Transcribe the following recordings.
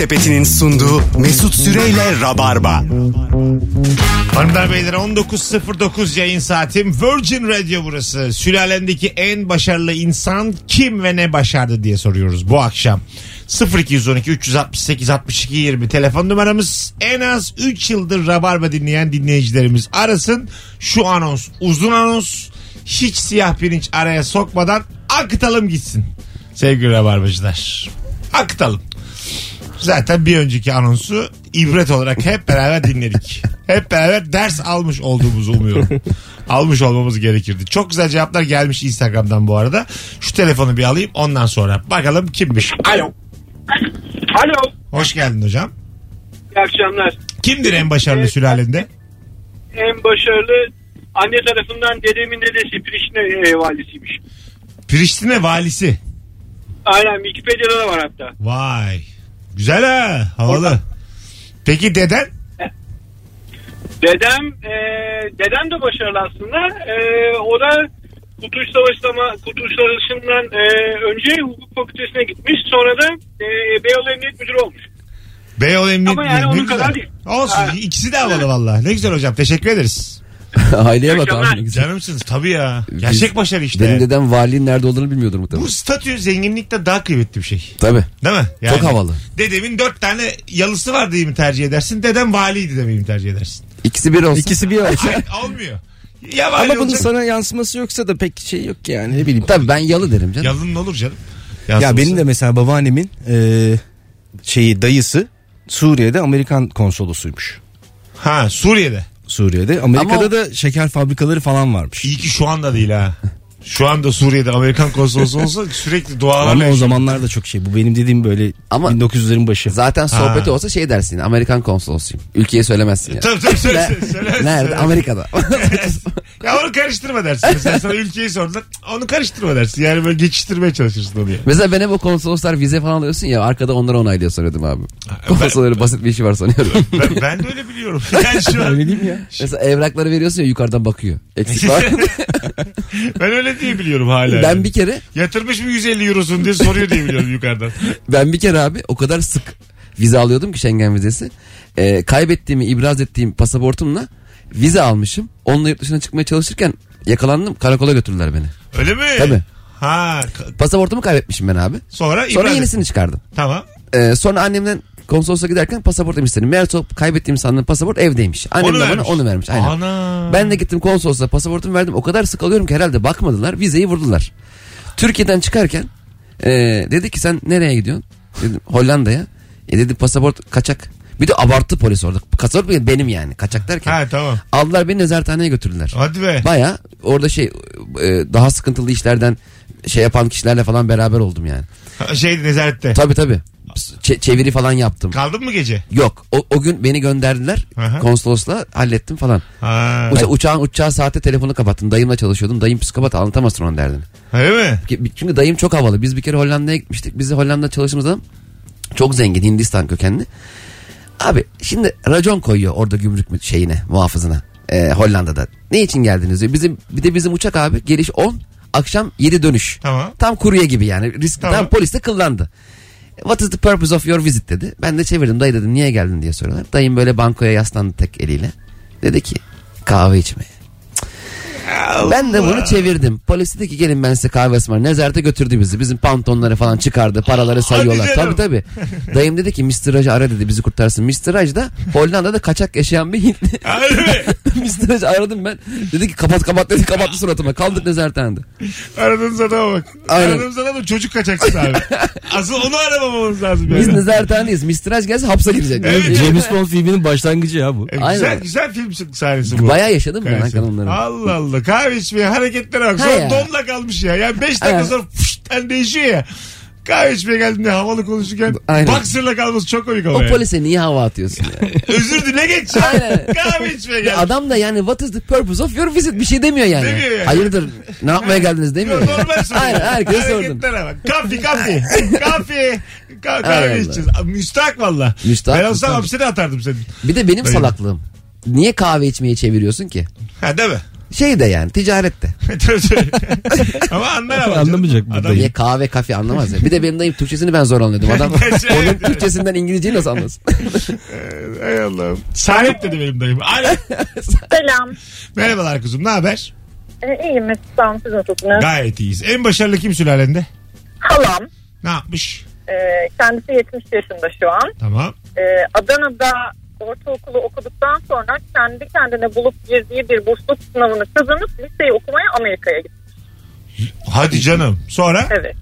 Sepeti'nin sunduğu Mesut Süreyle Rabarba. Hanımlar beyler 19.09 yayın saatim Virgin Radio burası. Sülalendeki en başarılı insan kim ve ne başardı diye soruyoruz bu akşam. 0212 368 62 20 telefon numaramız en az 3 yıldır Rabarba dinleyen dinleyicilerimiz arasın. Şu anons uzun anons hiç siyah pirinç araya sokmadan akıtalım gitsin. Sevgili Rabarbacılar akıtalım. Zaten bir önceki anonsu ibret olarak hep beraber dinledik. Hep beraber ders almış olduğumuzu umuyorum. almış olmamız gerekirdi. Çok güzel cevaplar gelmiş Instagram'dan bu arada. Şu telefonu bir alayım ondan sonra bakalım kimmiş. Alo. Alo. Hoş geldin hocam. İyi akşamlar. Kimdir en başarılı sülalende? En başarılı anne tarafından dedemin dedesi Priştine e, valisiymiş. Priştine valisi. Aynen Wikipedia'da da var hatta. Vay. Güzel ha. Havalı. Peki deden? Dedem e, dedem de başarılı aslında. E, o da Kurtuluş Savaşı'ndan, Kurtuluş Savaşı'ndan e, önce hukuk fakültesine gitmiş. Sonra da e, Beyoğlu Emniyet Müdürü olmuş. Beyoğlu Emniyet Ama yani Müdürü. Ne onun güzel. kadar değil. Olsun. Ha. İkisi de havalı valla. Ne güzel hocam. Teşekkür ederiz. Aileye bak Akşamlar. abi ne güzel. Canımsınız. Tabii ya. Gerçek başarı işte. Benim dedem valinin nerede olduğunu bilmiyordur muhtemelen. Bu statü zenginlikte daha kıymetli bir şey. Tabii. Değil mi? Çok havalı. Dedemin dört tane yalısı var diye mi tercih edersin? Dedem valiydi demeyi mi tercih edersin? İkisi bir olsun. İkisi bir olsa. Hayır, olmuyor. Ya vali Ama bunun olacak. sana yansıması yoksa da pek şey yok ki yani ne bileyim. Tabii ben yalı derim canım. Yalın olur canım. Ya Yansıması. benim de mesela babaannemin e, şeyi dayısı Suriye'de Amerikan konsolosuymuş. Ha Suriye'de. Suriye'de. Amerika'da Ama- da şeker fabrikaları falan varmış. İyi ki şu anda değil ha. Şu anda Suriye'de Amerikan konsolosu olsa sürekli dualarla Ama o yaşıyor. zamanlar da çok şey. Bu benim dediğim böyle Ama- 1900'lerin başı. Zaten sohbeti Ha. olsa şey dersin. Amerikan konsolosuyum. Ülkeye söylemezsin ya. Tabii tabii söyle, söyle, Nerede? söyle. Amerika'da. Ya onu karıştırma dersin. Mesela sana ülkeyi sordular. Onu karıştırma dersin. Yani böyle geçiştirmeye çalışırsın onu ya. Mesela ben hep o konsoloslar vize falan alıyorsun ya arkada onları onaylıyor sanıyordum abi. Konsolosları basit bir işi var sanıyorum. Ben, ben de öyle biliyorum. Yani şu an Öyle değil mi ya? Mesela evrakları veriyorsun ya yukarıdan bakıyor. Eksik var. ben öyle diye biliyorum hala. ben bir kere Yatırmış mı 150 eurosunu diye soruyor diye biliyorum yukarıdan. ben bir kere abi o kadar sık vize alıyordum ki Schengen vizesi. Ee, kaybettiğimi ibraz ettiğim pasaportumla vize almışım. Onunla yurt dışına çıkmaya çalışırken yakalandım. Karakola götürdüler beni. Öyle mi? Tabii. Ha Pasaportumu kaybetmişim ben abi. sonra Sonra ibraz- yenisini çıkardım. Tamam. Ee, sonra annemden konsolosa giderken pasaportumu istedim. Meğerse kaybettiğim sandığım pasaport evdeymiş. Annem Onu de bana vermiş. onu vermiş. Aynen. Ana. Ben de gittim konsolosa pasaportumu verdim. O kadar sık alıyorum ki herhalde bakmadılar. Vizeyi vurdular. Türkiye'den çıkarken e, dedi ki sen nereye gidiyorsun? Dedim Hollanda'ya. E dedi pasaport kaçak. Bir de abarttı polis orada. Pasaport benim yani kaçak derken. Ha tamam. Aldılar beni nezarethaneye götürdüler. Hadi be. Baya orada şey e, daha sıkıntılı işlerden şey yapan kişilerle falan beraber oldum yani. Ha, Şey nezarette. Tabii tabii. Çe- çeviri falan yaptım. Kaldın mı gece? Yok o, o gün beni gönderdiler Aha. konsolosla hallettim falan. Ha. Uça- uçağın uçağı saate telefonu kapattım. Dayımla çalışıyordum. Dayım psikopat anlatamazsın onun derdini. Öyle mi? Çünkü dayım çok havalı. Biz bir kere Hollanda'ya gitmiştik. Bizi Hollanda'da çalıştığımız adam çok zengin Hindistan kökenli. Abi şimdi racon koyuyor orada gümrük şeyine muhafızına e, Hollanda'da. Ne için geldiniz diyor. Bizim, bir de bizim uçak abi geliş 10 akşam 7 dönüş. Tamam. Tam kurye gibi yani. Risk, Tamam. tam polis de kıllandı. What is the purpose of your visit dedi. Ben de çevirdim dayı dedim niye geldin diye soruyorlar. Dayım böyle bankoya yaslandı tek eliyle. Dedi ki kahve içmeye. Ben de bunu çevirdim. Polis dedi ki gelin ben size kahve ısmarlayayım. Nezarete götürdü bizi. Bizim pantolonları falan çıkardı. Paraları sayıyorlar. Tabii tabii. Dayım dedi ki Mr. Raj'ı ara dedi bizi kurtarsın. Mr. Raj da Hollanda'da kaçak yaşayan bir Hintli. Mr. Raj'ı aradım ben. Dedi ki kapat kapat dedi kapattı suratıma. Kaldık nezarethanede. Aradığınız adama bak. Aynen. Aradığınız adama çocuk kaçaksın abi. Asıl onu aramamamız lazım. Biz yani. nezarethanedeyiz. Mr. Raj gelse hapse girecek. Evet. James Bond filminin başlangıcı ya bu. E, güzel, Aynen. güzel film sahnesi bu. Bayağı yaşadım ben. Hakan onları. Allah Allah. Kahve içmeye hareketlere bak. Sonra ya. donla kalmış ya. Yani 5 dakika sonra fışten değişiyor ya. Kahve içmeye geldiğinde havalı konuşurken Aynen. baksırla kalması çok komik O yani. polise niye hava atıyorsun ya? Özür dile geç. Aynen. Kahve içmeye gelmiş. Adam da yani what is the purpose of your visit bir şey demiyor yani. Demiyor yani. Hayırdır ne yapmaya geldiniz demiyor. yani. Normal soruyor. Aynen herkese sordum. Hareketlere bak. Kafi kafi. kafi. Ka- kahve içeceğiz. Müstahak valla. Müstahak, Ben olsam müstahak. hapse de atardım seni. Bir de benim salaklığım. Niye kahve içmeyi çeviriyorsun ki? Ha değil mi? Şey de yani ticarette. Tabii, tabii. ama anlar ama. Anlamayacak bu Adam dayı. Niye kahve kafe anlamaz ya. Bir de benim dayım Türkçesini ben zor anlıyordum. Adam Şey, onun evet. Türkçesinden İngilizceyi nasıl anlasın? Hay Allah'ım. Sahip dedi benim dayım. Alo. Selam. Merhabalar kuzum ne haber? Ee, iyiyim Mesut Sağ olun, siz nasılsınız? Gayet iyiyiz. En başarılı kim sülalende? Halam. Ne yapmış? Ee, kendisi 70 yaşında şu an. Tamam. Ee, Adana'da ortaokulu okuduktan sonra kendi kendine bulup girdiği bir bursluluk sınavını kazanıp liseyi okumaya Amerika'ya gitti. Hadi canım. Sonra? Evet.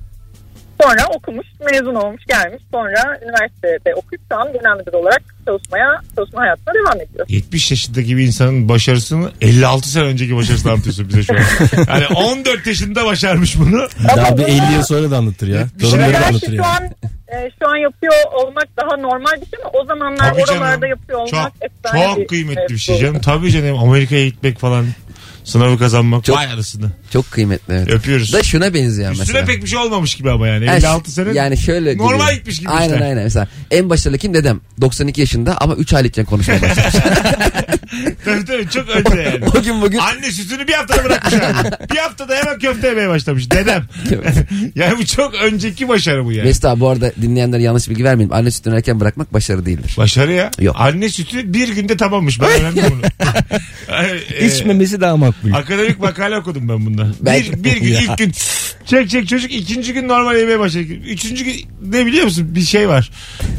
Sonra okumuş, mezun olmuş, gelmiş. Sonra üniversitede okuyup şu an genel müdür olarak çalışmaya, çalışma hayatına devam ediyor. 70 yaşındaki bir insanın başarısını 56 sene önceki başarısını anlatıyorsun bize şu an. Yani 14 yaşında başarmış bunu. Daha bir 50 yıl sonra da anlatır ya. Bir şey Torunları da anlatır şu ya. an e, şu an yapıyor olmak daha normal bir şey ama o zamanlar Tabii canım. oralarda yapıyor olmak Çok, çok kıymetli bir şey mevzu. canım. Tabii canım Amerika'ya gitmek falan. Sınavı kazanmak. Çok- Vay arasını. Çok kıymetli evet. Öpüyoruz. Da şuna benziyor Üstüne mesela. pek bir şey olmamış gibi ama yani. Yani 56 sene. Yani şöyle Normal geliyor. gitmiş gibi Aynen işte. aynen. Mesela en başarılı kim dedem? 92 yaşında ama 3 aylıkken konuşmaya başlamış. tabii tabii çok önce yani. o gün bugün Anne sütünü bir haftada bırakmış abi. Bir haftada hemen köfte yemeye başlamış. Dedem. yani bu çok önceki başarı bu yani. Mesut abi bu arada dinleyenlere yanlış bilgi vermeyeyim. Anne sütünü erken bırakmak başarı değildir. Başarı ya. Yok. Anne sütü bir günde tamammış. Ben öğrendim bunu. Ee, İçmemesi daha makbul. Akademik makale okudum ben bunda. Ben- Bir, bir gün Ya. ilk gün çek çek çocuk ikinci gün normal yemeye başladı. Üçüncü gün ne biliyor musun bir şey var.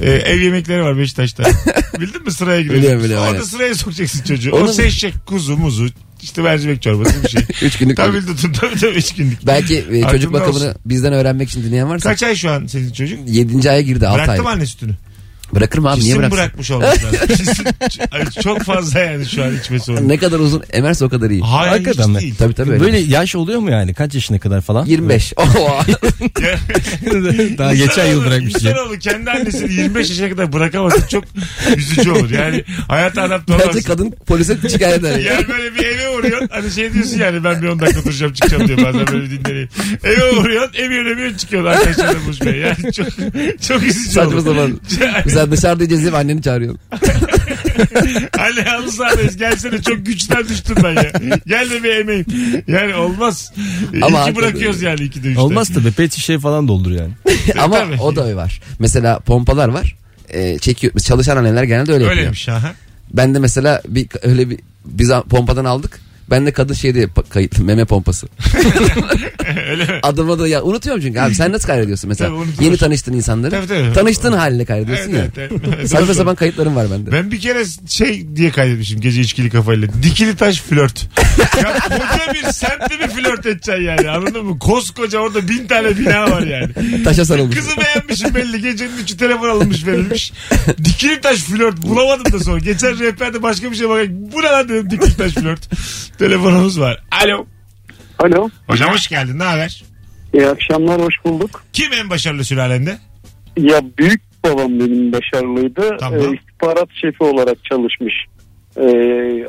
Ee, ev yemekleri var Beşiktaş'ta. Bildin mi sıraya giriyorsun. Biliyorum, biliyorum, Orada aynen. sıraya sokacaksın çocuğu. Onu- O seçecek kuzu muzu işte mercimek çorbası bir şey. 3 günlük. tabii tabii tabii tabii üç günlük. Belki e, çocuk bakımını olsun. bizden öğrenmek için dinleyen varsa Kaç ay şu an senin çocuk? 7. aya girdi 6 ay. Bıraktı mı anne sütünü? Bırakırım abi niye Kesin bıraksın? bırakmış olması lazım. Kesin. Ay, çok fazla yani şu an içmesi onu. Ne kadar uzun emerse o kadar iyi. Hayır Hakikaten hiç mi? değil. Tabii tabii öyle. Böyle yaş oluyor mu yani? Kaç yaşına kadar falan? 25. Oo. Daha geçen yıl bırakmış ya. İnsanoğlu kendi annesini 25 yaşına kadar bırakamazsa çok üzücü olur. Yani hayata adapte Bence olamazsın. kadın polise şikayet eder. Yani böyle bir eve uğruyorsun. Hani şey diyorsun yani ben bir 10 dakika oturacağım çıkacağım diye bazen böyle dinleneyim. Eve uğruyorsun emiyor emiyor çıkıyorsun arkadaşlarla buluşmaya. Yani çok, çok üzücü Saçma olur. sapan. Yani, Mesela dışarıda yiyeceğiz diye anneni çağırıyorsun. hani halı sahadayız gelsene çok güçten düştüm ben ya. Gel de bir emeğim. Yani olmaz. Ama Ama hakikaten bırakıyoruz yani iki de üçte. Olmaz tabii. Pet şişe falan doldur yani. Ama tabii. o da var. Mesela pompalar var. Ee, çekiyor. Çalışan anneler genelde öyle yapıyor. Öyleymiş aha. Ben de mesela bir öyle bir biz pompadan aldık. Ben de kadın şey diye pa- kayıtlı meme pompası. Öyle mi? Adıma da ya unutuyorum çünkü abi sen nasıl kaydediyorsun mesela? Tabii. Yeni tanıştığın insanları. Tabii, tabii. Tanıştığın haline kaydediyorsun Evet, ya. evet, evet. Saçma Doğru. sapan kayıtlarım var bende. Ben bir kere şey diye kaydetmişim gece içkili kafayla. Dikili taş flört. ya koca bir semtte bir flört edeceksin yani anladın mı? Koskoca orada bin tane bina var yani. Taşa sarılmış. Kızı beğenmişim belli. Gecenin üçü telefon alınmış verilmiş. Dikili taş flört bulamadım da sonra. Geçen rehberde başka bir şey bak. Bu ne lan dedim dikili taş flört. Telefonumuz var. Alo. Alo. Hocam hoş geldin. Ne haber? İyi akşamlar hoş bulduk. Kim en başarılı sülalende? Ya büyük babam benim başarılıydı. Tamam. Ee, istihbarat şefi olarak çalışmış. Ee,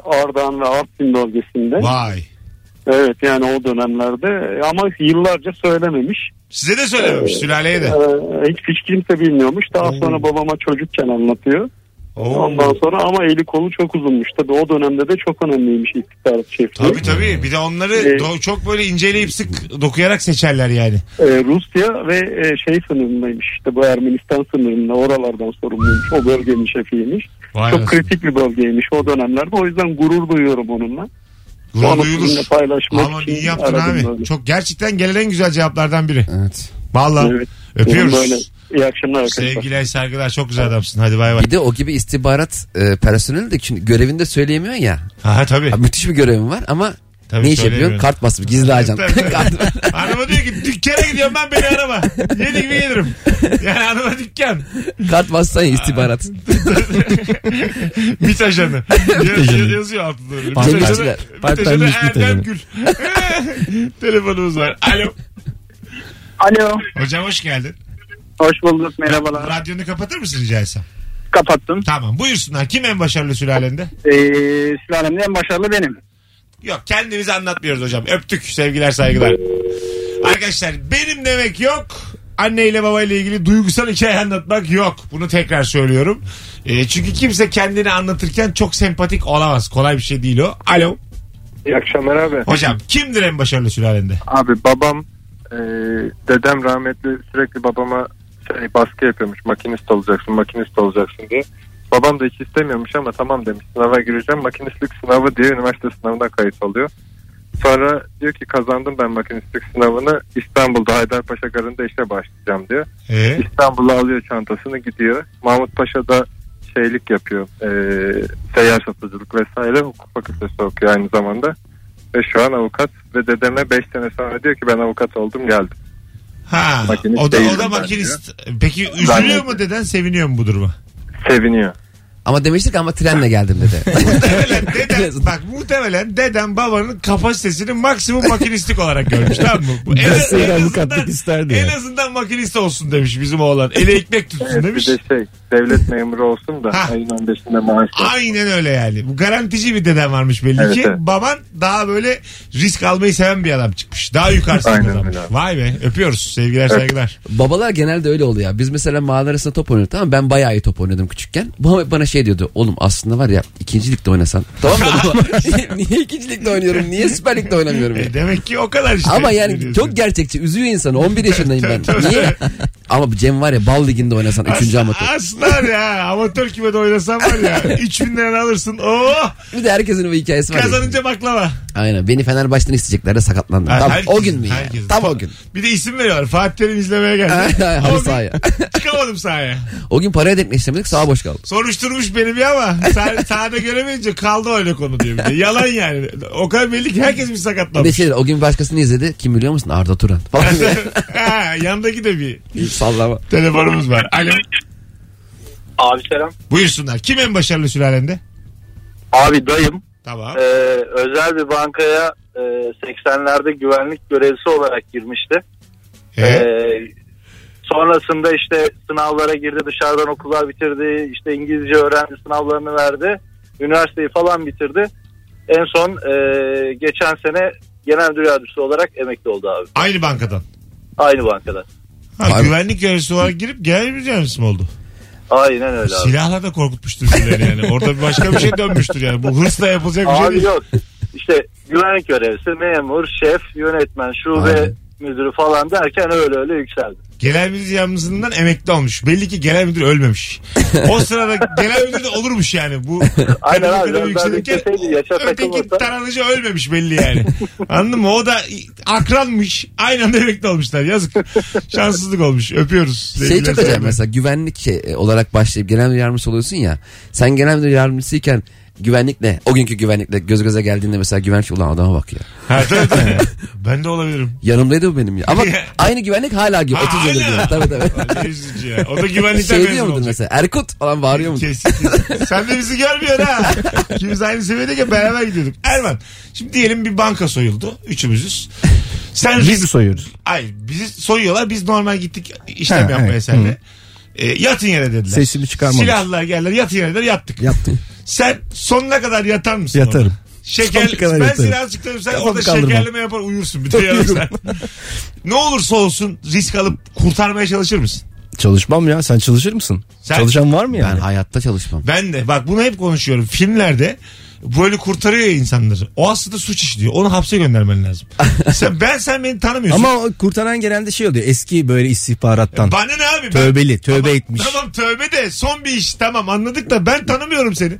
Ardahan ve Artvin bölgesinde. Vay. Evet yani o dönemlerde ama yıllarca söylememiş. Size de söylememiş sülaleye de. Ee, hiç, hiç kimse bilmiyormuş. Daha Oo. sonra babama çocukken anlatıyor. Oo. Ondan sonra ama eli kolu çok uzunmuş. Tabii o dönemde de çok önemliymiş istihbarat şefliği. Tabii tabii. Bir de onları Ee, do- çok böyle inceleyip sık dokuyarak seçerler yani. Ee, Rusya ve e, şey sınırındaymış işte bu Ermenistan sınırında oralardan sorumluymuş. O bölgenin şefiymiş. Vay çok anasını. kritik bir bölgeymiş o dönemlerde. O yüzden gurur duyuyorum onunla. Gurur Onu duyulur. sizinle paylaşmak Aman için iyi yaptın aradım abi. böyle. Çok gerçekten gelen en güzel cevaplardan biri. Evet. Vallahi Evet. öpüyoruz. Benim Böyle. İyi akşamlar arkadaşlar. Sevgiler saygılar çok güzel adamsın. Hadi bay bay. Bir de o gibi istihbarat e, personeli de çünkü görevinde söyleyemiyor ya. Ha tabii. Abi müthiş bir görevim var ama Tabii ne iş yapıyorsun? Kart basıp gizli ajan. Hanıma diyor ki dükkana gidiyorum ben beni arama. Yedi gibi gelirim. Yani hanıma dükkan. Kart bassan istihbarat. MİT ajanı. Yaz- ajanı. yazıyor altında. MİT ajanı. MİT ajanı Erdem ajanı. Gül. Telefonumuz var. Alo. Alo. Hocam hoş geldin. Hoş bulduk. Merhabalar. Radyonu kapatır mısın rica etsem? Kapattım. Tamam buyursunlar. Kim en başarılı sülalende? Ee, sülalemde en başarılı benim. Yok kendimizi anlatmıyoruz hocam. Öptük sevgiler saygılar. Arkadaşlar benim demek yok. Anne ile baba ile ilgili duygusal hikaye anlatmak yok. Bunu tekrar söylüyorum. E, çünkü kimse kendini anlatırken çok sempatik olamaz. Kolay bir şey değil o. Alo. İyi akşamlar abi. Hocam kimdir en başarılı sülalende? Abi babam e, dedem rahmetli sürekli babama şey, baskı yapıyormuş. Makinist olacaksın makinist olacaksın diye. Babam da hiç istemiyormuş ama tamam demiş sınava gireceğim. Makinistlik sınavı diye üniversite sınavına kayıt oluyor. Sonra diyor ki kazandım ben makinistlik sınavını. İstanbul'da Haydarpaşa Garı'nda işe başlayacağım diyor. Ee, İstanbul'a alıyor çantasını gidiyor. Mahmut Paşa'da şeylik yapıyor. E, seyyar satıcılık vesaire. Hukuk fakültesi okuyor aynı zamanda. Ve şu an avukat ve dedeme 5 sene sonra diyor ki ben avukat oldum geldim. Ha, Makinist o da, o da ben makinist. Peki üzülüyor mu deden seviniyor mu bu duruma? Seviniyor. Ama demiştik ama trenle geldim dedi. muhtemelen dedem, bak muhtemelen dedem babanın kapasitesini maksimum makinistlik olarak görmüş tamam mı? Bu en, en avukatlık azından, isterdi en azından makinist olsun demiş bizim oğlan. Ele ekmek tutsun Evet, demiş. bir de şey devlet memuru olsun da ayın 15'inde maaş. Aynen öyle yani. Bu garantici bir dedem varmış belli Evet, ki. evet. Baban daha böyle risk almayı seven bir adam çıkmış. Daha yukarısında Aynen öyle abi. Vay be öpüyoruz. Sevgiler saygılar. Babalar genelde öyle oluyor. ya. Biz mesela mahalle arasında top oynuyorduk tamam? Ben bayağı iyi top oynuyordum küçükken. Babam bana şey diyordu. Oğlum aslında var ya ikinci ligde oynasan. Tamam mı? niye, niye ikinci ligde oynuyorum? Niye süper ligde oynamıyorum? ya? E, demek ki o kadar işte. Ama yani Biliyorsun. çok gerçekçi. Üzüyor insanı. 11 yaşındayım ben. Niye? Ama Cem var ya bal liginde oynasan 3. amatör. Aslında var ya amatör kümede oynasan var ya 3000 lira alırsın. Oh Bir de herkesin bir hikayesi var. ya. kazanınca baklava. Aynen. Beni Fenerbahçe'den isteyecekler de sakatlandım. Ha, Tam herkesin, o gün mü ya? Tam o gün. Bir de isim veriyorlar. Fatih Terim izlemeye geldi. Gün sahaya. Çıkamadım sahaya. O gün paraya denkleştiremedik sağ boş kaldı. Soruşturmuş beni bir ama sah- sahada göremeyince kaldı öyle konu diyor bir de. Yalan yani. O kadar belli ki herkes bir Bir de şey o gün başkasını izledi. Kim biliyor musun? Arda Turan. Falan diye. ha, yandaki de bir Sallama. telefonumuz var. Alo. Abi selam. Buyursunlar. Kim en başarılı sülalende? Abi dayım Tamam. e, özel bir bankaya e, 80'lerde güvenlik görevlisi olarak girmişti. Ee, E, sonrasında işte sınavlara girdi dışarıdan okullar bitirdi işte İngilizce öğrendi sınavlarını verdi. Üniversiteyi falan bitirdi. En son e, geçen sene genel müdür yardımcısı olarak emekli oldu abi. aynı bankadan. Aynı bankada. Ha, Abi- güvenlik görevlisi olarak girip genel bir mi oldu? Aynen öyle abi. Silahla da korkutmuştur birileri yani. Orada bir başka bir şey dönmüştür yani. Bu hırsla yapılacak bir şey Abi değil. yok. İşte güvenlik görevlisi, memur, şef, yönetmen, şube Aynen. müdürü falan derken öyle öyle yükseldi. Genel müdür yardımcısından emekli olmuş. Belli ki genel müdür ölmemiş. O sırada genel müdür de olurmuş yani. Bu Aynen abi, kadar yükselirken öteki taranıcı ölmemiş belli yani. Anladın mı? O da akranmış. Aynı anda emekli olmuşlar. Yazık. Şanssızlık olmuş. Öpüyoruz. Şey çok acayip mesela güvenlik şey olarak başlayıp genel müdür yardımcısı oluyorsun ya. Sen genel müdür yardımcısıyken güvenlikle o günkü güvenlikle göz göze geldiğinde mesela güvenlik ulan adama bak ya. Ha, tabii, tabii. ben de olabilirim. Yanımdaydı bu benim ya. Ama aynı güvenlik hala gibi. 30 yıldır güvenlik. Tabii tabii. Üzücü ya. O da güvenlikten Şey diyor mudur olacak. mesela Erkut falan bağırıyor mudur? Kesin kesin. Sen de bizi görmüyorsun ha. İkimiz aynı seviyedeyken beraber gidiyorduk. Erman şimdi diyelim bir banka soyuldu. Üçümüzüz. Sen Biz mi soyuyoruz? Ay bizi soyuyorlar. Biz normal gittik işlem Ha, yapmaya evet. seninle. E, yatın yere dediler. Sesimi çıkarmamış. Silahlılar geldiler yatın yere dediler yattık. Yaptım. Sen sonuna kadar yatar mısın? Yatarım. orada? Şeker, ben yatarım. silahı çıkarım sen Kafamı orada kaldırmam. şekerleme yapar uyursun bir de saat. ne olursa olsun risk alıp kurtarmaya çalışır mısın? Çalışmam ya. Sen çalışır mısın? Sen- Çalışan var mı Ben yani? hayatta çalışmam. Ben de bak bunu hep konuşuyorum. Filmlerde böyle kurtarıyor ya insanları. O aslında suç işliyor. Onu hapse göndermen lazım. sen, ben sen beni tanımıyorsun. Ama o kurtaran genelde şey oluyor. Eski böyle istihbarattan. Bana ne abi? Ben- Tövbeli, tövbe tamam, etmiş. Tamam tövbe de son bir iş tamam anladık da ben tanımıyorum seni.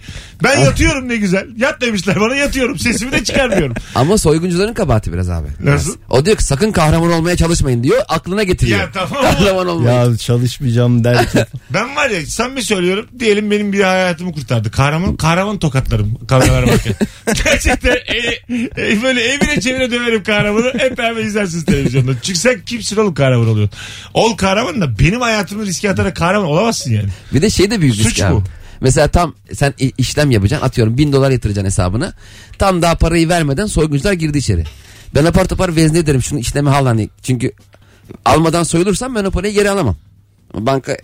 Ben yatıyorum ne güzel. Yat demişler bana yatıyorum. Sesimi de çıkarmıyorum. Ama soyguncuların kabahati biraz abi. Nasıl? O diyor ki sakın kahraman olmaya çalışmayın diyor. Aklına getiriyor. Ya tamam. Kahraman olmayı. Ya çalışmayacağım derken. Ben var ya samimi söylüyorum. Diyelim benim bir hayatımı kurtardı. Kahraman, kahraman tokatlarım kameralara bakın. Gerçekten e, e, böyle evine çevire döverim kahramanı. Hep beraber izlersiniz televizyonda. Çünkü sen kimsin oğlum kahraman oluyorsun. Ol kahraman da benim hayatımı riske atarak kahraman olamazsın yani. Bir de şey de büyük Suç risk abi. bu. Mesela tam sen i- işlem yapacaksın atıyorum bin dolar yatıracaksın hesabına. Tam daha parayı vermeden soyguncular girdi içeri. Ben apar topar vezne ederim şunu işlemi al hani. Çünkü almadan soyulursam ben o parayı geri alamam. Banka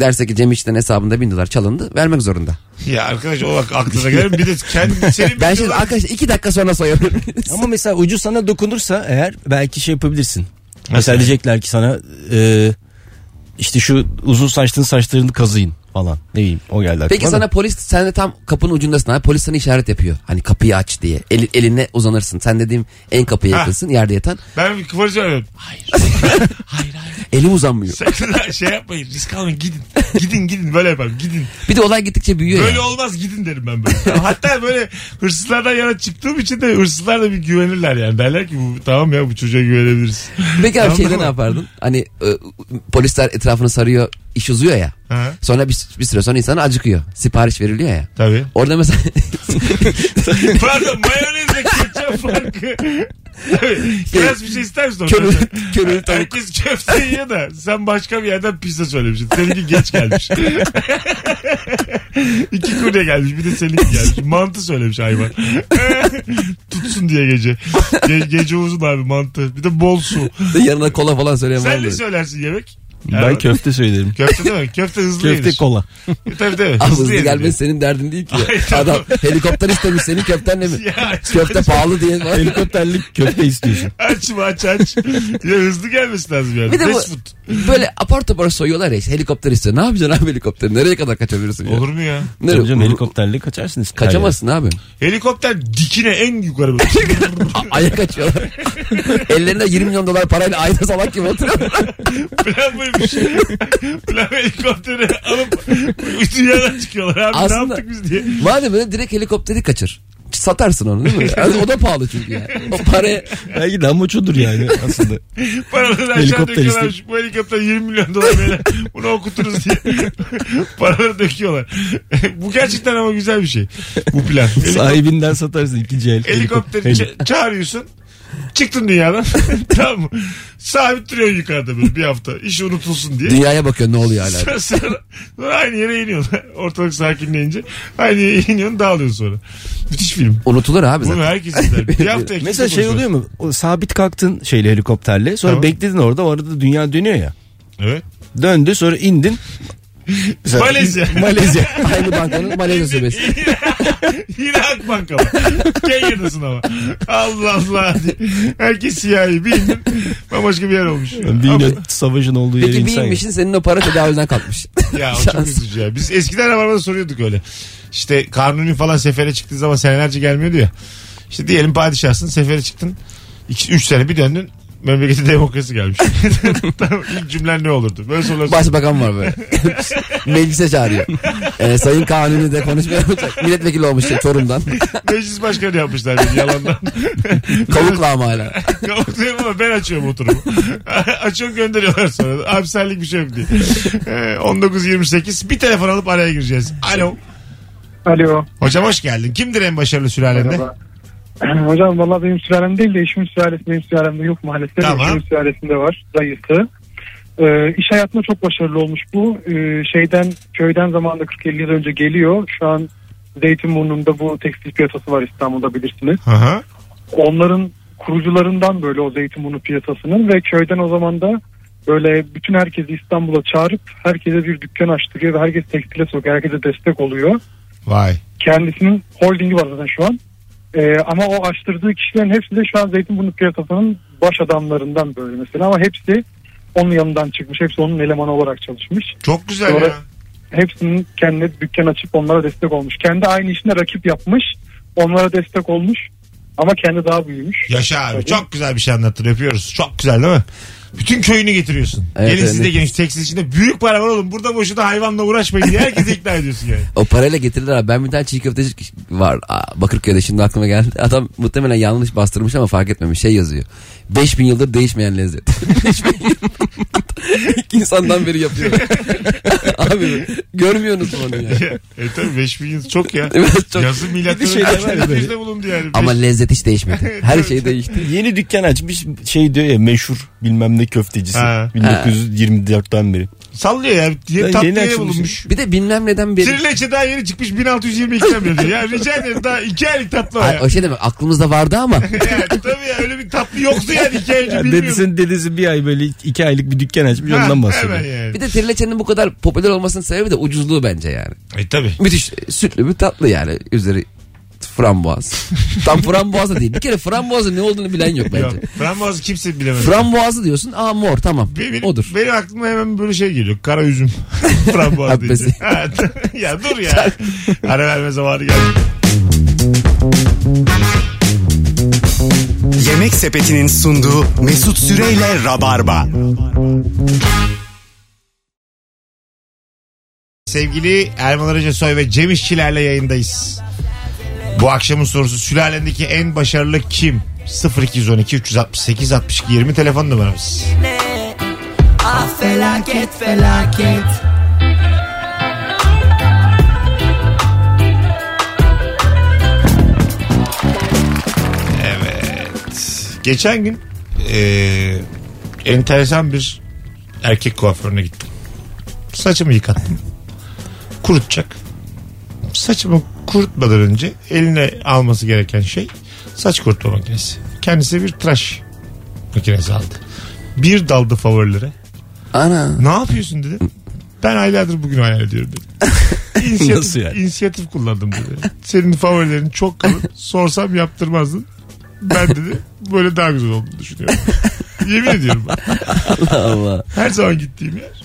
derse ki Cem İşten hesabında bin dolar çalındı vermek zorunda. Ya arkadaş o bak aklına gelir. Bir de kendi senin Ben şimdi arkadaşlar iki dakika sonra soyabilirim. Ama mesela ucu sana dokunursa eğer belki şey yapabilirsin. Mesela Mesela? diyecekler ki sana e, işte şu uzun saçlının saçlarını kazıyın falan. Ne bileyim o geldi aklıma Peki da. sana polis sen de tam kapının ucundasın abi polis sana işaret yapıyor. Hani kapıyı aç diye. Eli, eline uzanırsın. Sen dediğim en kapıya Ha. yakınsın yerde yatan. Ben bir kıvırcı söylüyorum. Hayır. hayır hayır. Elim uzanmıyor. Sakın şey yapmayın. Risk almayın. Gidin. Gidin gidin. Böyle yapalım. Gidin. Bir de olay gittikçe büyüyor Böyle ya. olmaz gidin derim ben böyle. Hatta böyle hırsızlardan yana çıktığım için de hırsızlar da bir güvenirler yani. Derler ki bu, tamam ya bu çocuğa güvenebiliriz. Peki abi Anladın şeyde mı? ne yapardın? Hani e, polisler etrafını sarıyor iş uzuyor ya. Ha, Sonra bir, bir süre sonra insana acıkıyor. Sipariş veriliyor ya. tabii. Orada mesela Pardon mayonezle ketçap farkı. Tabii. Biraz bir şey ister misin orada? Kömür- kömür tavuk. Herkes köfte yiyor da sen başka bir yerden pizza söylemişsin. Seninki geç gelmiş. İki kurye gelmiş bir de seninki gelmiş. Mantı söylemiş hayvan. Tutsun diye gece. Ge- gece uzun abi mantı. Bir de bol su. yanına kola falan söyleyen var Sen ne söylersin yemek? Ben köfte söylerim. Köfte değil mi? Köfte hızlı Köfte yenir. kola. Tabii tabii. Abi hızlı yenir gelmesi senin derdin değil ki. Ay, tamam. Adam helikopter istemiş senin köftenle mi? Ya, Köfte pahalı diye. var. Helikopterli köfte istiyorsun. Aç mı aç aç. ya hızlı gelmesi lazım yani. Bir de bu Fast food. böyle apar topar soyuyorlar ya işte helikopter istiyor. Ne yapacaksın abi helikopteri? Nereye kadar kaçabilirsin ya? Olur mu ya? Nereye? Tabii canım helikopterle kaçarsın. her Kaçamazsın abi. Helikopter dikine en yukarı böyle. A- Ayak açıyorlar. Ellerinde 20 milyon dolar parayla ayda salak gibi oturuyorlar. Plan buymuş. Plan helikopteri alıp bir dünyadan çıkıyorlar abi. Ne Aslında- yaptık biz diye. Madem öyle direkt helikopteri kaçır. Satarsın onu değil mi? Yani o da pahalı çünkü yani. O yerde. Belki de amaç odur yani aslında. Paraları aşağı döküyorlarmış. Bu helikopter 20 milyon dolar böyle. Bunu okuturuz diye. Paraları döküyorlar. Bu gerçekten ama güzel bir şey. Bu plan. Sahibinden satarsın ikinci el. Helikopteri Helikop- ça- çağırıyorsun. Çıktın dünyadan. tamam mı? Sabit duruyor yukarıda böyle bir hafta. İş unutulsun diye. dünyaya bakıyor ne oluyor hala. Sonra, sonra, sonra aynı yere iniyorsun. Ortalık sakinleyince aynı yere iniyorsun dağılıyorsun sonra. Müthiş film. Unutulur abi Bunu zaten. herkes izler. Bir hafta Mesela şey oluyor mu? O sabit kalktın şeyle helikopterle. Sonra Tamam. bekledin orada. O arada dünya dönüyor ya. Evet. Döndü sonra indin. Mesela- Malezya. Malezya. Aynı bankanın Malezya şubesi. Yine Akbank ama. Kenya'dasın ama. Allah Allah. Herkes siyahi. Bir indin. Bambaşka bir yer olmuş. Bir yine savaşın olduğu yere Peki bir insan ya. inmişsin senin o para tedavülden kalkmış. Ya o çok Şans. üzücü ya. Biz eskiden arabada soruyorduk öyle. İşte kanuni falan sefere çıktığı zaman senelerce gelmiyordu ya. İşte diyelim padişahsın sefere çıktın. 3 sene bir döndün. Memlekete demokrasi gelmiş. tamam, ilk cümlen ne olurdu? Böyle sorular sor- Başbakan var böyle. Meclise çağırıyor. Ee, Sayın Kanuni de konuşmaya yapacak. Milletvekili olmuş şey, Çorum'dan. Meclis başkanı yapmışlar beni yalandan. Kavukla ama hala. Kavukluyorum ama ben açıyorum oturumu. Açıyorum gönderiyorlar sonra. senlik bir şey yok diye. Ee, 19.28 bir telefon alıp araya gireceğiz. Alo. Alo. Hocam hoş geldin. Kimdir en başarılı sülalende? Merhaba. Hocam valla benim sülalem değil de eşimin sülalesi benim sülalemde yok maalesef. Tamam. Eşimin sülalesinde var dayısı. Ee, iş hayatında çok başarılı olmuş bu. Ee, şeyden köyden zamanında 40-50 yıl önce geliyor. Şu an Zeytinburnu'nda bu tekstil piyasası var İstanbul'da bilirsiniz. Aha. Onların kurucularından böyle o Zeytinburnu piyasasının ve köyden o zaman da böyle bütün herkesi İstanbul'a çağırıp herkese bir dükkan açtırıyor ve herkes tekstile sokuyor. Herkese destek oluyor Vay. kendisinin holdingi var zaten şu an. Ee, ama o açtırdığı kişilerin hepsi de şu an Zeytinburnu piyasasının baş adamlarından böyle mesela ama hepsi onun yanından çıkmış. Hepsi onun elemanı olarak çalışmış. Çok güzel Sonra- ya. Hepsinin kendine dükkan açıp onlara destek olmuş. Kendi aynı işine rakip yapmış. Onlara destek olmuş. Ama kendi daha büyümüş. Yaşa abi. Tabii. Çok güzel bir şey anlattın. Öpüyoruz. Çok güzel değil mi? Bütün köyünü getiriyorsun. Evet, Gelin siz de genç tekstil içinde büyük para var oğlum. Burada boşuna hayvanla uğraşmayın diye herkese ikna ediyorsun yani. O parayla getirirler abi. Ben bir tane çiğ köfteci var Bakırköy'de şimdi aklıma geldi. Adam muhtemelen yanlış bastırmış ama fark etmemiş. Şey yazıyor. 5000 yıldır değişmeyen lezzet. 5000 yıldır. İlk insandan beri yapıyor. abi görmüyorsunuz onu ya. e tabii 5000 yıl çok ya. Evet, çok. Yazı milattan Bir de şeyler var ya önce böyle. bizde bulundu yani. Ama Beş- lezzet hiç değişmedi. Her şey değişti. Yeni dükkan açmış şey diyor ya meşhur bilmem ne köftecisi. Ha. 1924'ten beri. Sallıyor ya. Yeni Ya tatlı yeni yere açılmış. bulunmuş. Bir de bilmem neden beri. Trileçe daha yeni çıkmış 1622'den beri diyor. Ya rica ederim daha iki aylık tatlı o Ay, ya. o şey demek aklımızda vardı ama ya tabii ya öyle bir tatlı yoktu yani iki ay önce Ya bilmiyorum. dedesi bir ay böyle iki aylık bir dükkan açmış Ha, ondan bahsediyor. Hemen yani. bir de trileçenin bu kadar popüler olmasının sebebi de ucuzluğu bence yani. E tabii. Müthiş sütlü bir tatlı yani üzeri Frambuaz. Tam frambuaz da değil. Bir kere frambuazın ne olduğunu bilen yok bence. Yok. Frambuazı kimse bilemez. Frambuazı diyorsun. Aa mor tamam. benim, Odur. Benim aklıma hemen böyle şey geliyor. Kara üzüm. Frambuaz deyince. Habbesi. Ha, ya dur ya. Ara verme zamanı geldi. Yemek Sepeti'nin sunduğu Mesut Süreyle Rabarba. Sevgili Erman Arıca Soy ve Cem İşçilerle yayındayız. Bu akşamın sorusu sülalendeki en başarılı kim? 0212 368 62 20 telefon numaramız. Ah felaket felaket Evet. Geçen gün eee, enteresan bir erkek kuaförüne gittim. Saçımı yıkattım. Kurutacak. Saçımı kurutmadan önce eline alması gereken şey saç kurutma makinesi. Kendisi bir tıraş makinesi aldı. Bir daldı favorilere. Ana. Ne yapıyorsun dedim. Ben aylardır bugün hayal ediyorum dedim. İnisiyatif, Nasıl yani? inisiyatif kullandım dedi. Senin favorilerin çok kalın. Sorsam yaptırmazdın. Ben dedi böyle daha güzel olduğunu düşünüyorum. Yemin ediyorum bak. Allah. Her zaman gittiğim yer.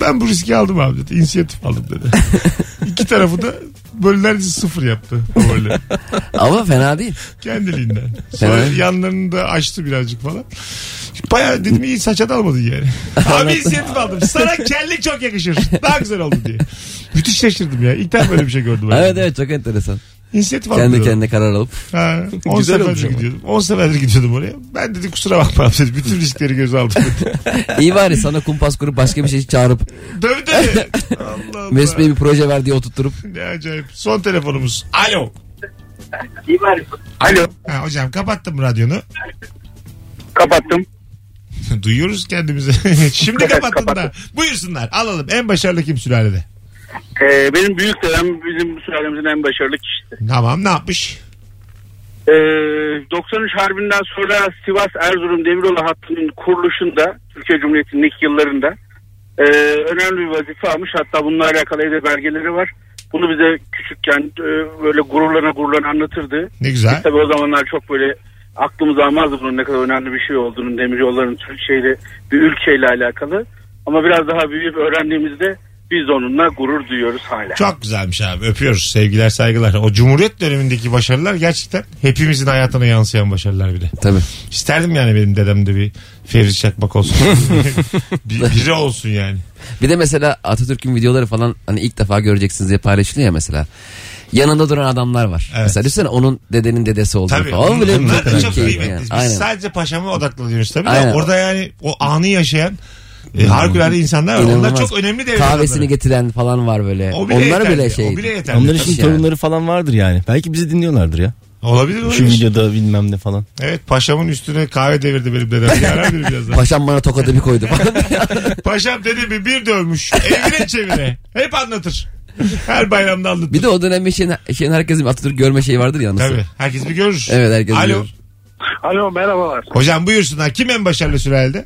Ben bu riski aldım abi dedi. İnisiyatif aldım dedi. İki tarafı da böyle neredeyse sıfır yaptı favorileri. Ama fena değil. Kendiliğinden. Sonra Evet. yanlarını da açtı birazcık falan. Bayağı dedim iyi saça da almadın yani. Abi inisiyatif aldım. Sana kellik çok yakışır. Daha güzel oldu diye. Müthiş şaşırdım ya. İlk defa böyle bir şey gördüm. Evet evet çok enteresan. İnisiyatif. Kendi dedim. kendine karar alıp. Ha, 10 Güzel olmuş seferdir ama. gidiyordum. 10 seferdir gidiyordum oraya. Ben dedi kusura bakma abi dedi. Bütün riskleri göze aldım dedi. İyi bari sana kumpas kurup başka bir şey çağırıp tabii. Allah Allah. Mesut Bey bir proje ver diye oturtturup. Ne acayip. Son telefonumuz. Alo. Alo. Ha, hocam kapattım radyonu. Kapattım. Duyuyoruz kendimizi. Şimdi kapattın da. Buyursunlar. Alalım. En başarılı kim sülalede? Ee, benim büyük dedem bizim sülalemizin en başarılı kişisi. Tamam ne yapmış? Ee, 93 Harbi'nden sonra Sivas Erzurum Demiryolu hattının kuruluşunda Türkiye Cumhuriyeti'nin ilk yıllarında e, önemli bir vazife almış. Hatta bununla alakalı evde belgeleri var. Bunu bize küçükken e, böyle gururlana gururlana anlatırdı. Ne güzel. Biz tabii o zamanlar çok böyle aklımız almazdı bunun ne kadar önemli bir şey olduğunu demiryolların Türkiye'yle bir ülkeyle alakalı. Ama biraz daha büyüyüp öğrendiğimizde biz onunla gurur duyuyoruz hala. Çok güzelmiş abi. Öpüyoruz. Sevgiler saygılar. O Cumhuriyet dönemindeki başarılar gerçekten hepimizin hayatına yansıyan başarılar bile. Tabii. İsterdim yani benim dedemde bir Fevzi Çakmak olsun. bir, biri olsun yani. Bir de mesela Atatürk'ün videoları falan hani ilk defa göreceksiniz diye paylaşılıyor ya mesela. Yanında duran adamlar var. Evet. Mesela düşünsene onun dedenin dedesi olduğunu Tabii. falan. Bunlar da çok kıymetli. yani. Biz Aynen. sadece paşama odaklanıyoruz tabii. de Aynen. Orada yani o anı yaşayan e, harikulade insanlar var. Onlar çok önemli devlet Kahvesini adamları. getiren falan var böyle. O bile Onlar yeterli. bile şey. O bile yeterli. Onların şimdi yani. torunları falan vardır yani. Belki bizi dinliyorlardır ya. Olabilir Şu olabilir. videoda bilmem ne falan. Evet paşamın üstüne kahve devirdi benim dedem. Bir arar biri birazdan. Paşam bana tokadı bir koydu falan. Paşam dedemi bir dövmüş. Evine çevire. Hep anlatır. Her bayramda anlatır. bir de o dönem bir şeyin, şeyin herkesin Atatürk görme şeyi vardır ya nasıl? Tabii. Herkes bir görür. Evet herkes Alo. biliyor. Alo merhabalar. Hocam buyursunlar. Kim en başarılı sürelde?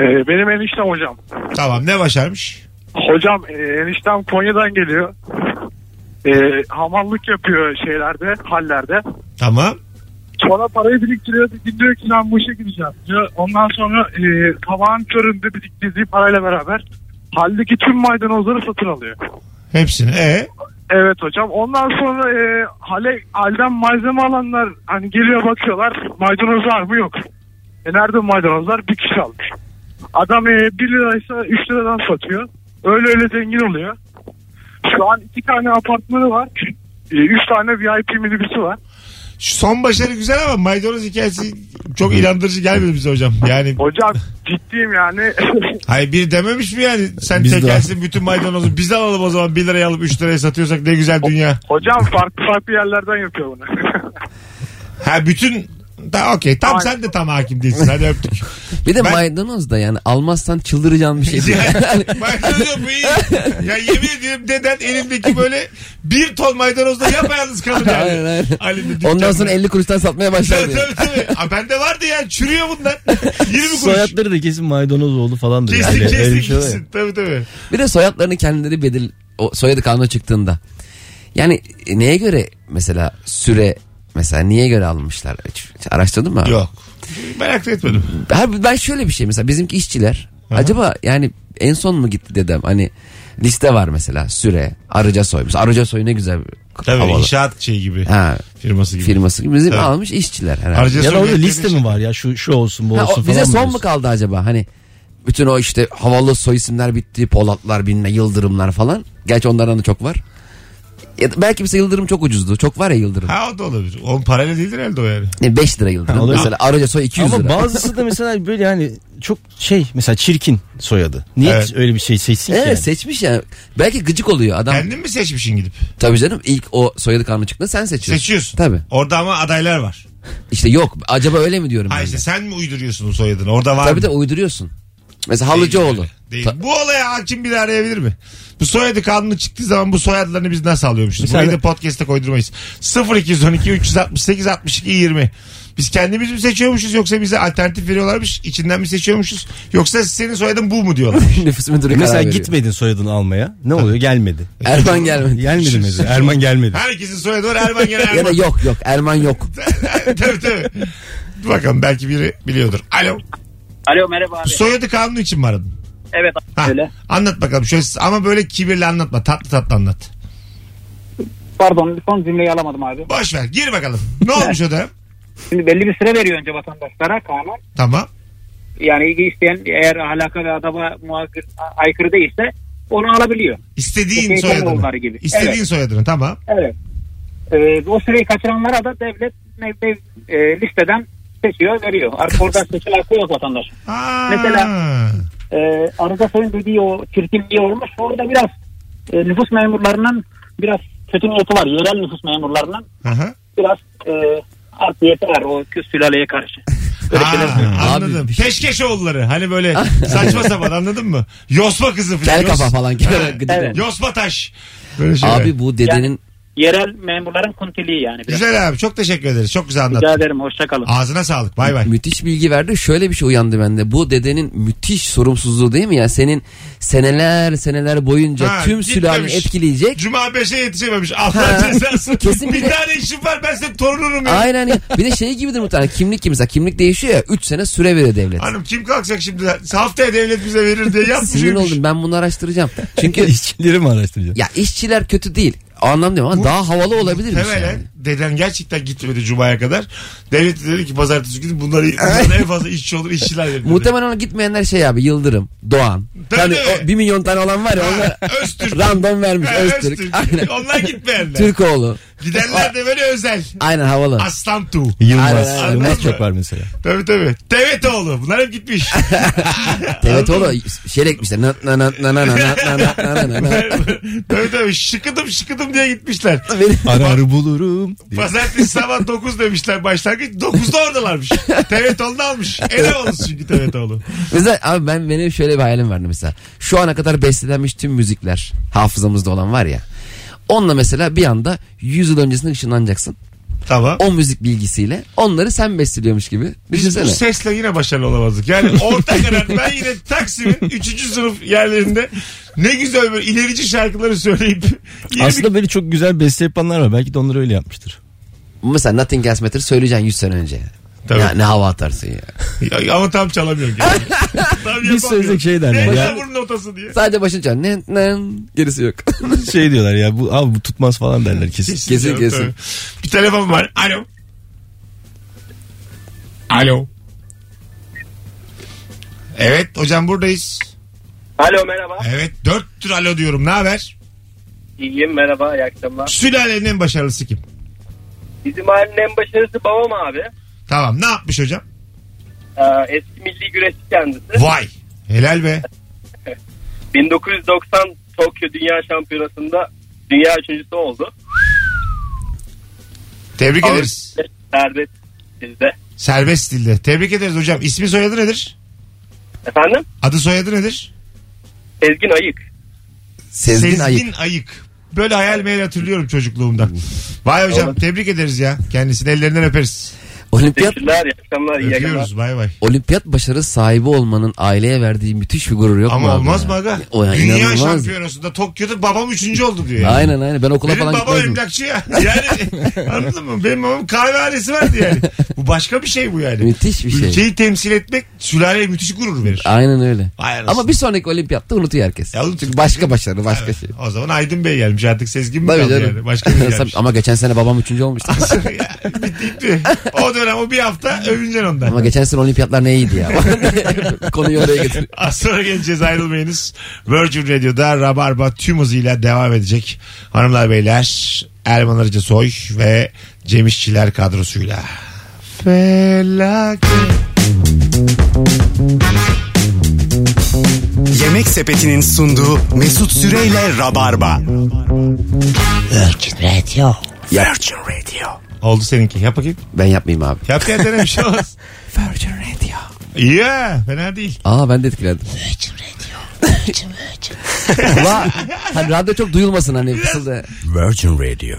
Ee, benim eniştem hocam. Tamam ne başarmış? Hocam e, eniştem Konya'dan geliyor. E, hamallık yapıyor şeylerde, hallerde. Tamam. Sonra parayı biriktiriyor. Diyor ki ben bu işe gireceğim diyor. Ondan sonra e, sabahın köründe biriktirdiği parayla beraber haldeki tüm maydanozları satın alıyor. Hepsini. E Evet hocam. Ondan sonra e, hale halden malzeme alanlar hani geliyor bakıyorlar. Maydanoz var mı? Yok. E nerede maydanoz Bir kişi almış. Adam e, 1 liraysa 3 liradan satıyor. Öyle öyle zengin oluyor. Şu an iki tane apartmanı var. E, üç tane VIP minibüsü var. şu son başarı güzel ama maydanoz hikayesi çok inandırıcı gelmedi bize hocam. Yani Hocam ciddiyim yani. hayır bir dememiş mi yani sen Biz de- tekelsin bütün maydanozu biz alalım o zaman 1 liraya alıp 3 liraya satıyorsak ne güzel dünya. hocam farklı farklı yerlerden yapıyor bunu. Ha bütün da okey tam Aynen. sen de tam hakim değilsin hadi öptük. Bir de Ben- maydanoz da yani almazsan çıldıracağın bir şey değil. Yani maydanoz bu iyi. Ya yemin ediyorum deden elindeki böyle bir ton maydanozla yapayalnız kalır yani. Aynen, aynen. Dükkanda. Ondan sonra 50 kuruştan satmaya başlar. Tabii diye. tabii tabii. Aa, bende vardı ya çürüyor bunlar. 20 kuruş. Soyadları da kesin maydanoz oldu yani. Öyle kestik bir şey kesin. Tabii tabii. Bir de soyadlarını kendileri bedel o soyadı kanunu çıktığında Yani e, neye göre mesela süre mesela niye göre almışlar? Hiç, hiç araştırdın mı? abi? Yok. Merak da etmedim. Ben şöyle bir şey mesela bizimki işçiler. Acaba yani en son mu gitti dedem? Hani liste var mesela süre, Arıca Soy. Mesela Arıca Soy ne güzel bir Tabii havalı. inşaat şey gibi. Ha, Firması gibi. firması gibi. Bizim Tabii. almış işçiler herhalde. Harca Ya da Soy orada liste şey- mi var ya şu şu olsun bu Ha, olsun o- bize falan mı son mu diyorsun? kaldı acaba? Hani bütün o işte havalı soy isimler bitti. Polatlar, bilmem Yıldırımlar falan. Gerçi onlardan da çok var. Ya da belki mesela Yıldırım çok ucuzdu. Çok var ya Yıldırım. Ha o da olabilir. Onun parayla değildir herhalde o yani. Ne 5 lira Yıldırım. Ha, olabilir. mesela Arıca Soy 200 Ama lira. bazısı da mesela böyle yani çok şey mesela çirkin soyadı. Niye Evet. öyle bir şey seçsin ki Evet yani? seçmiş ya. Belki gıcık oluyor adam. Kendin mi seçmişsin gidip? Tabii canım ilk o soyadı kanunu çıktığında sen seçiyorsun. Seçiyorsun. Tabii. Orada ama adaylar var. İşte yok acaba öyle mi diyorum Ha ben işte sen mi uyduruyorsun o soyadını? Orada var Tabii mı? de uyduruyorsun. Mesela Halıcıoğlu. Değil. Ta- Bu olaya hakim biri arayabilir mi? Bu soyadı kanunu çıktığı zaman bu soyadlarını biz nasıl alıyormuşuz? Mesela- Burayı da podcast'e koydurmayız. 0212 368 62 20. Biz kendimiz mi seçiyormuşuz yoksa bize alternatif veriyorlarmış? İçinden mi seçiyormuşuz? Yoksa senin soyadın bu mu diyorlar? Nüfus müdürü Mesela veriyor. gitmedin soyadını almaya. Ne oluyor? Gelmedi. Erman gelmedi. Gelmedi mesela. Erman gelmedi. Herkesin soyadı var Erman gene Erman. ya da yok yok Erman yok. tabii tabii. Dur bakalım belki biri biliyordur. Alo. Alo merhaba abi. Soyadı kanunu için mi aradın? Evet Ha, öyle. Anlat bakalım. Şöyle, ama böyle kibirli anlatma. Tatlı tatlı anlat. Pardon son cümleyi alamadım abi. Boş ver. Gir bakalım. Ne olmuş o da? Şimdi belli bir süre veriyor önce vatandaşlara kanun. Tamam. Yani ilgi isteyen eğer ahlaka ve adaba muhakkak aykırı değilse onu alabiliyor. İstediğin Bu soyadını. Gibi. İstediğin Evet. soyadını tamam. Evet. Ee, o süreyi kaçıranlara da devlet dev, e, listeden seçiyor veriyor. Artık orada seçim hakkı yok vatandaş. Aa. Mesela- Ee, Arıza Soy'un dediği o çirkinliği olmuş. Orada biraz e, nüfus memurlarının biraz kötü niyeti var. Yerel nüfus memurlarının Aha. biraz e, art niyeti var o sülaleye karşı. Aa, anladım. Abi, şey- Peşkeşoğulları. Hani böyle saçma sapan anladın mı? Yosma kızı falan. Kel kafa falan. Evet. Yosma taş. Böyle şeyler. Abi bu dedenin Yerel memurların kuntiliği yani. Biraz. Güzel abi. Çok teşekkür ederiz. Çok güzel Rica anlattın. ederim hoşçakalın. Ağzına sağlık. Bay bay. müthiş bilgi verdi. Şöyle bir şey uyandı bende. Bu dedenin müthiş sorumsuzluğu değil mi ya? Senin seneler seneler boyunca Ha, tüm sülaleni etkileyecek. Cuma 5'e yetişememiş. Allah cezası. Kesin bir bir de- tane işim var ben senin torununum ya. Aynen ya. Bir de şey gibidir muhtemelen. Kimlik gibi mesela. Kimlik değişiyor ya. 3 sene süre veriyor devlet. Hanım kim kalkacak şimdi? Haftaya devlet bize verir diye yapmış. Sinir oldum. Ben bunu araştıracağım. Çünkü İşçileri mi araştıracaksın? ya işçiler kötü değil. O anlamda değil ama daha havalı olabilirmiş Temelen yani. deden gerçekten gitmedi Cuma'ya kadar. Devlet de dedi ki pazartesi günü bunları bunların en fazla işçi olur işçiler verir. dedi. Muhtemelen ona gitmeyenler şey abi Yıldırım, Doğan. Tabii, hani tabii. o 1 milyon tane olan var ya onlar Öztürk. random vermiş Ha, Öztürk. Aynen. Onlar gitmeyenler. Türkoğlu. Gidenler de böyle özel. Aynen havalı. Aslan Tu. Yılmaz. Aynen, aynen. Yılmaz çok var mesela. Tabii tabii. Tevetoğlu. Bunlar hep gitmiş. Tevetoğlu şey ekmişler. Na na na na na na na na na na na. tabii tabii. Şıkıdım şıkıdım diye gitmişler. Arar bulurum. diye. Pazartesi sabah 9 demişler başlangıç. 9'da oradalarmış. Tevetoğlu'nu almış. Ele olsun çünkü Tevetoğlu. Mesela abi ben benim şöyle bir hayalim vardı mesela. Şu ana kadar bestelenmiş tüm müzikler hafızamızda olan var ya. Onunla mesela bir anda 100 yıl öncesine ışınlanacaksın. Tamam. O müzik bilgisiyle onları sen besteliyormuş gibi. Biz Düşünsene. bu sesle yine başarılı olamazdık. Yani orta karar ben yine Taksim'in 3. sınıf yerlerinde ne güzel böyle ilerici şarkıları söyleyip yeni Aslında böyle çok güzel beste yapanlar var. Belki de onları öyle yapmıştır. Mesela Nothing Else Matter söyleyeceksin 100 sene önce. Tabii. Ya ne hava atarsın ya. Ya, ama tam çalamıyorum. Yani. tam Biz söylesek şey derler Ne ya. bunun notası diye. Sadece başını çal. Ne, ne, gerisi yok. şey diyorlar ya bu abi bu tutmaz falan derler kesin. Kesin, kesin. tabii. Bir telefon var. Alo. Alo. Evet hocam buradayız. Alo merhaba. Evet dört tür alo diyorum. Ne haber? İyiyim merhaba iyi akşamlar. Sülalenin en başarılısı kim? Bizim ailenin en başarısı babam abi. Tamam ne yapmış hocam? Ee, eski milli güreşçi kendisi. Vay. Helal be. 1990 Tokyo Dünya Şampiyonası'nda dünya üçüncüsü oldu. Tebrik ederiz. Serbest sizde. Serbest stilde. Tebrik ederiz hocam. İsmi soyadı nedir? Efendim? Adı soyadı nedir? Sezgin Ayık. Sezgin, ayıp. Ayık. Böyle hayal meyil hatırlıyorum çocukluğumda. Vay hocam tebrik ederiz ya. Kendisini ellerinden öperiz. Olimpiyat Teşekkürler. iyi akşamlar. iyi akşamlar. Öpüyoruz bay bay. olimpiyat başarı sahibi olmanın aileye verdiği müthiş bir gurur yok mu? Ama abi olmaz ya? mı aga? O ya Dünya inanılmaz. şampiyonasında Tokyo'da babam üçüncü oldu diyor. Yani. Aynen aynen ben okula Benim falan babam gitmezdim. emlakçı ya. Yani anladın mı? Benim babam kahvehanesi vardı yani. Bu başka bir şey bu yani. Müthiş bir şey. Ülkeyi temsil etmek sülaleye müthiş gurur verir. Aynen öyle. Vay anasını. Ama bir sonraki olimpiyatta unutuyor herkes. Ya. Çünkü başka başarı başka Evet. şey. O zaman Aydın Bey gelmiş artık Sezgin mi Tabii kaldı canım. yani? Başka bir gelmiş. Ama geçen sene babam üçüncü olmuştu. Bitti bitti. O dönem o bir hafta övüneceksin ondan. Ama geçen sene olimpiyatlar ne iyiydi ya. Konuyu oraya getir. Az sonra geleceğiz ayrılmayınız. Virgin Radio'da Rabarba tüm hızıyla devam edecek. Hanımlar beyler Erman Arıca Soy ve Cem İşçiler kadrosuyla. Felaket. Yemek Sepeti'nin sunduğu Mesut Süreyle Rabarba. Virgin Radio. Virgin Radio. Oldu seninki. Yap bakayım. Ben yapmayayım abi. Yap ya dene bir şey olmaz. Virgin Radio. Ya fena değil. Aa ben de etkilendim. Ula, hani radyo çok duyulmasın hani fısıldı. Virgin Radio.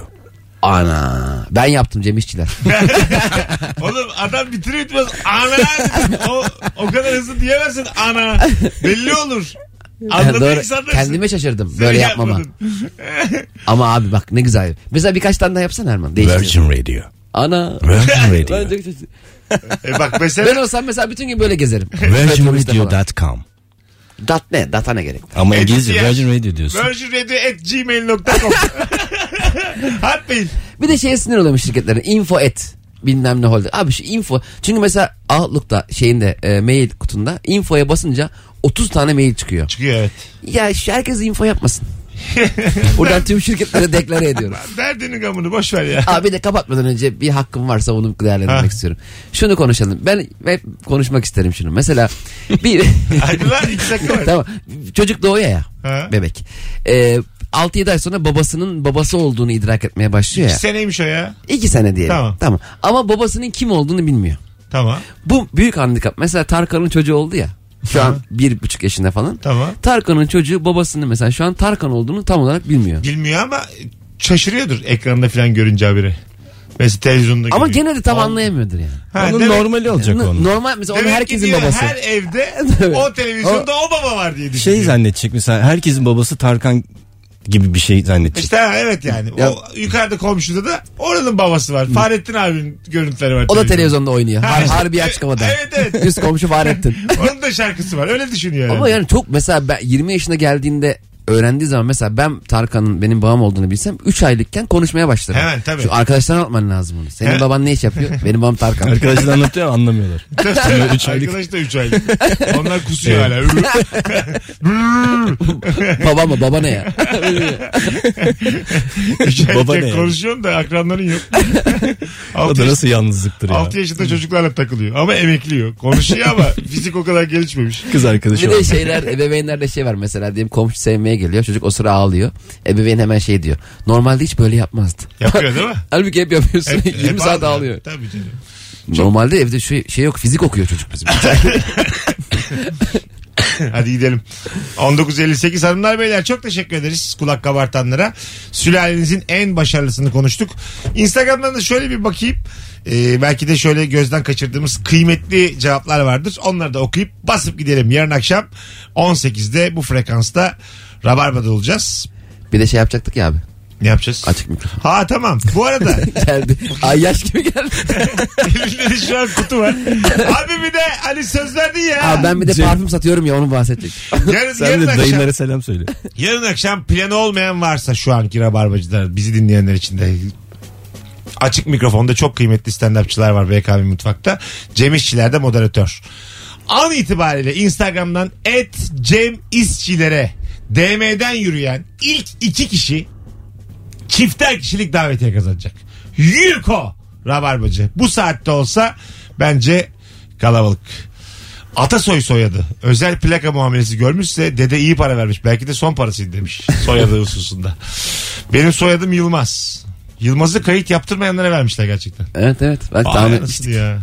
Ana. Ben yaptım Cem İşçiler. Oğlum adam bitirir bitmez ana o, o kadar hızlı diyemezsin ana. Belli olur. Anladın Doğru. Kendime şaşırdım böyle yapmama. yapmadın. Ama abi bak ne güzel. Mesela birkaç tane daha yapsana Erman. Değiştir. Virgin Radio. Ana. Virgin Ben Radio. çok. E bak Ben mesela olsam mesela bütün gün böyle gezerim. VirginRadio.com Dat ne? Data ne gerek? Ama İngilizce ya. Virgin Radio diyorsun. virginradio.gmail.com Atmayın. Bir de şeye sinir oluyormuş şirketlerin. Info et. Bilmem ne oldu. Abi şu info. Çünkü mesela Outlook'ta şeyinde e, mail kutunda infoya basınca 30 tane mail çıkıyor. Çıkıyor evet. Ya şu herkes info yapmasın. Buradan tüm şirketlere deklare ediyorum. Derdinin gamını boş ver ya. Abi de kapatmadan önce bir hakkım varsa onu değerlendirmek Ha. istiyorum. Şunu konuşalım. Ben hep konuşmak isterim şunu. Mesela bir Hadi lan iki dakika var. tamam çocuk doğuyor ya Ha. bebek. Ee, 6-7 ay sonra babasının babası olduğunu idrak etmeye başlıyor ya. İki seneymiş o ya. 2 sene diyelim. Tamam. Tamam. Ama babasının kim olduğunu bilmiyor. Tamam. Bu büyük handikap. Mesela Tarkan'ın çocuğu oldu ya. Şu an bir buçuk yaşında falan. Tamam. Tarkan'ın çocuğu babasının mesela şu an Tarkan olduğunu tam olarak bilmiyor. Bilmiyor ama şaşırıyordur ekranda falan görünce haberi. Mesela televizyonda Ama görüyor. gene de tam anlayamıyordur yani. Ha, Onun demek- normali olacak N- onun. Normal mesela onun demek herkesin babası. Her evde o televizyonda o baba var diye düşünüyor. Şey zannedecek mesela herkesin babası Tarkan gibi bir şey zannedecek. İşte ha, evet yani. Ya- O yukarıda komşuda da oranın babası var. Fahrettin abinin görüntüleri var. O da televizyonda oynuyor. Ha, Har işte. harbi açık havada. Evet, evet. Üst komşu Fahrettin. Onun da şarkısı var. Öyle düşünüyor yani. Ama yani çok mesela ben 20 yaşına geldiğinde öğrendiği zaman mesela ben Tarkan'ın benim babam olduğunu bilsem 3 aylıkken konuşmaya başlarım. Hemen, tabii. Şu arkadaşlarına anlatman lazım onu. Senin He. baban ne iş yapıyor? benim babam Tarkan. Arkadaşlar anlatıyor ama anlamıyorlar. üç aylık. Arkadaş da 3 aylık. Onlar kusuyor hala. baba mı? Baba ne ya? Üç Baba ne konuşuyorsun da akranların yok. O 6 da nasıl yalnızlıktır ya. 6 yaşında çocuklarla takılıyor. Ama emekliyor. Konuşuyor ama fizik o kadar gelişmemiş. Kız arkadaşı Bir de şeyler ebeveynlerde şey var mesela diyelim komşu sevmeye geliyor çocuk o sıra ağlıyor. Ebeveyn hemen şey diyor. Normalde hiç böyle yapmazdı. Yapıyor değil mi? Halbuki hep yapıyorsun. Hep- 20 hep saat ağlıyor. ağlıyor. Tabii canım. Normalde evde şey, şey yok fizik okuyor çocuk bizim. Hadi gidelim. 19.58 hanımlar beyler çok teşekkür ederiz kulak kabartanlara. Sülalenizin en başarılısını konuştuk. Instagram'dan da şöyle bir bakayım. Ee, belki de şöyle gözden kaçırdığımız kıymetli cevaplar vardır. Onları da okuyup basıp gidelim. Yarın akşam 18'de bu frekansta Rabarba'da olacağız. bir de şey yapacaktık ya abi. Ne yapacağız? Açık mikrofon. Ha tamam. Bu arada Geldi. Ay yaş gibi geldi. elimde de şu an kutu var. Abi bir de hani söz verdin ya. Abi ben bir de Cem- parfüm satıyorum ya onu bahsedecek. yarın, Sen yarın de akşam, dayılara selam söyle. yarın akşam planı olmayan varsa şu anki Rabarbacılar bizi dinleyenler için de açık mikrofonda çok kıymetli stand-upçılar var BKM Mutfak'ta. Cem İşçiler de moderatör. An itibariyle Instagram'dan et Cem İşçilere DM'den yürüyen ilk iki kişi çifter kişilik davetiye kazanacak. Yuko Rabarbacı. Bu saatte olsa bence kalabalık. Atasoy soyadı. Özel plaka muamelesi görmüşse dede iyi para vermiş. Belki de son parasıydı demiş soyadı hususunda. Benim soyadım Yılmaz. Yılmaz'ı kayıt yaptırmayanlara vermişler gerçekten. evet evet. Bak Vay tahmin ya.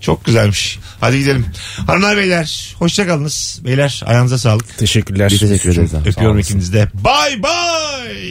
Çok güzelmiş. Hadi gidelim. Hanımlar beyler hoşçakalınız. Beyler ayağınıza sağlık. Teşekkürler. Biz teşekkür ederiz. Öpüyorum ikinizi de. Bay bay.